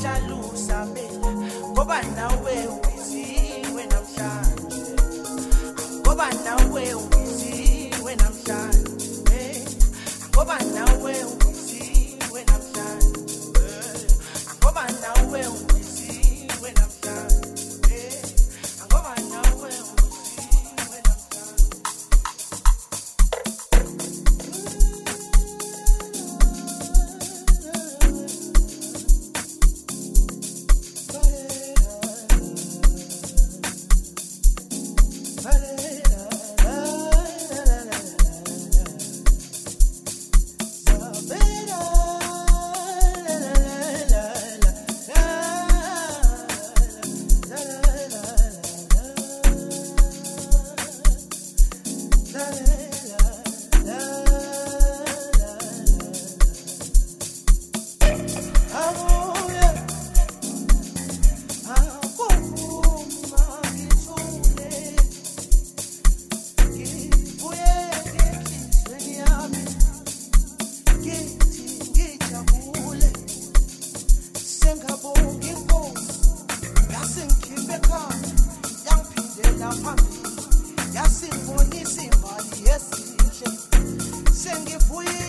uhlala usabela ngoba nawe sengivuyile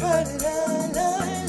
la, la, la.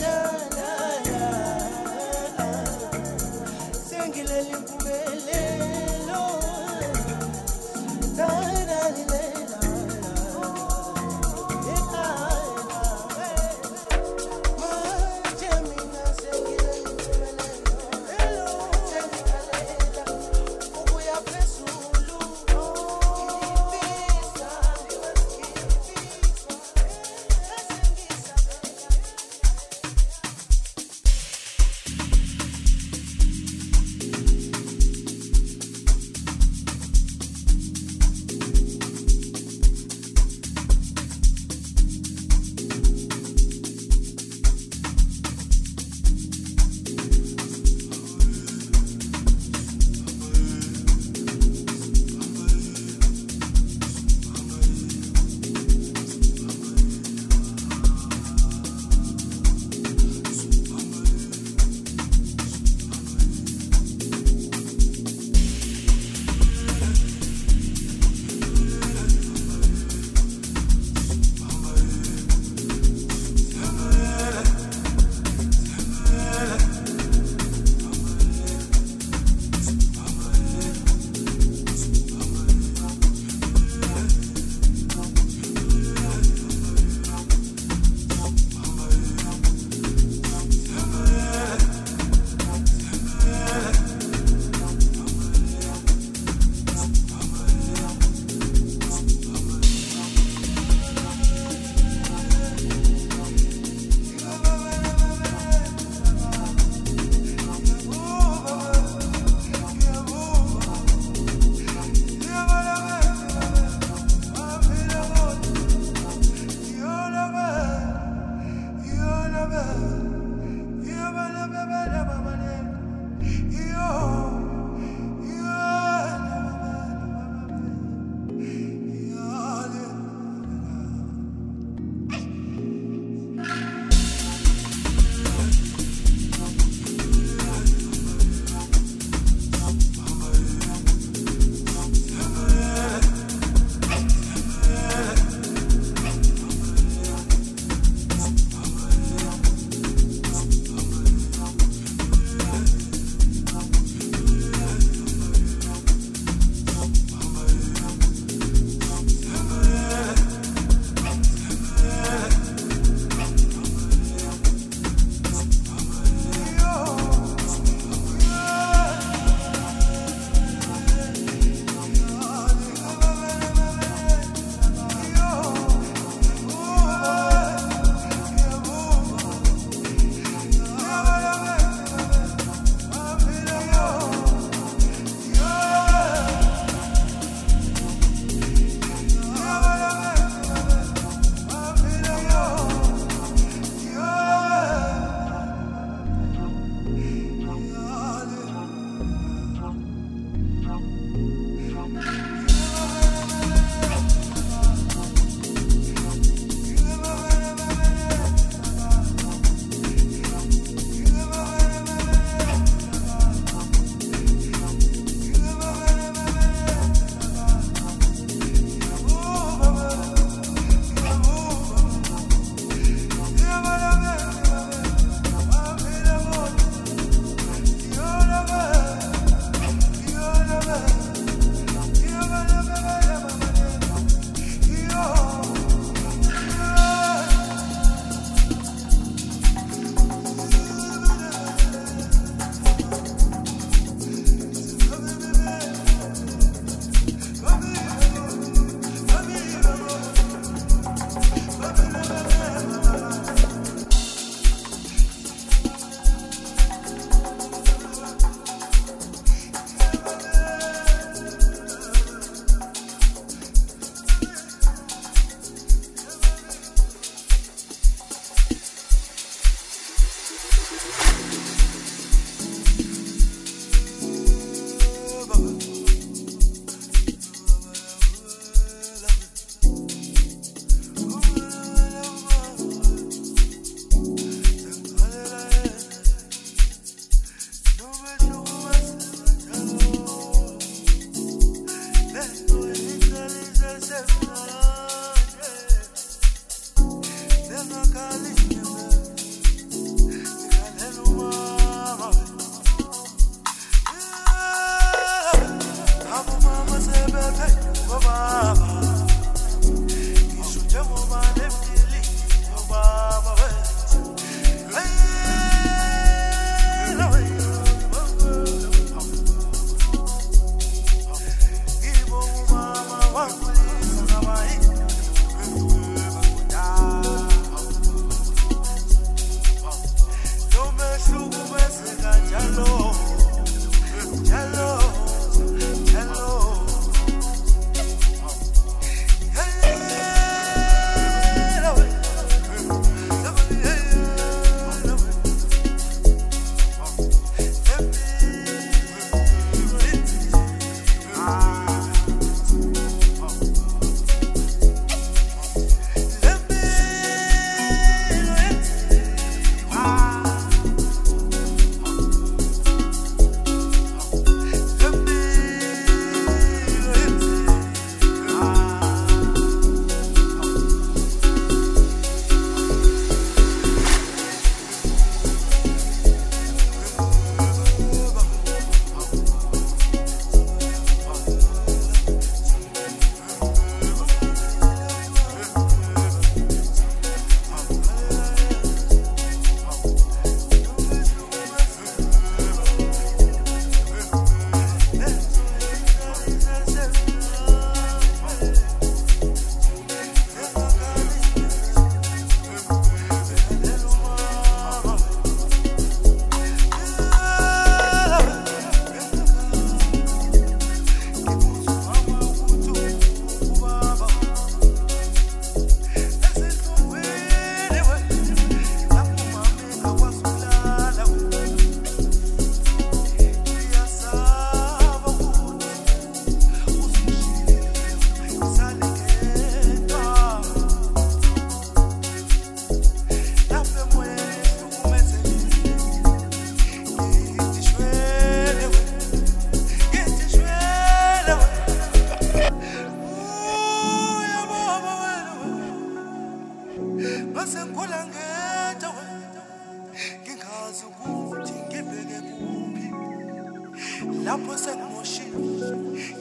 Lapho sengimoshile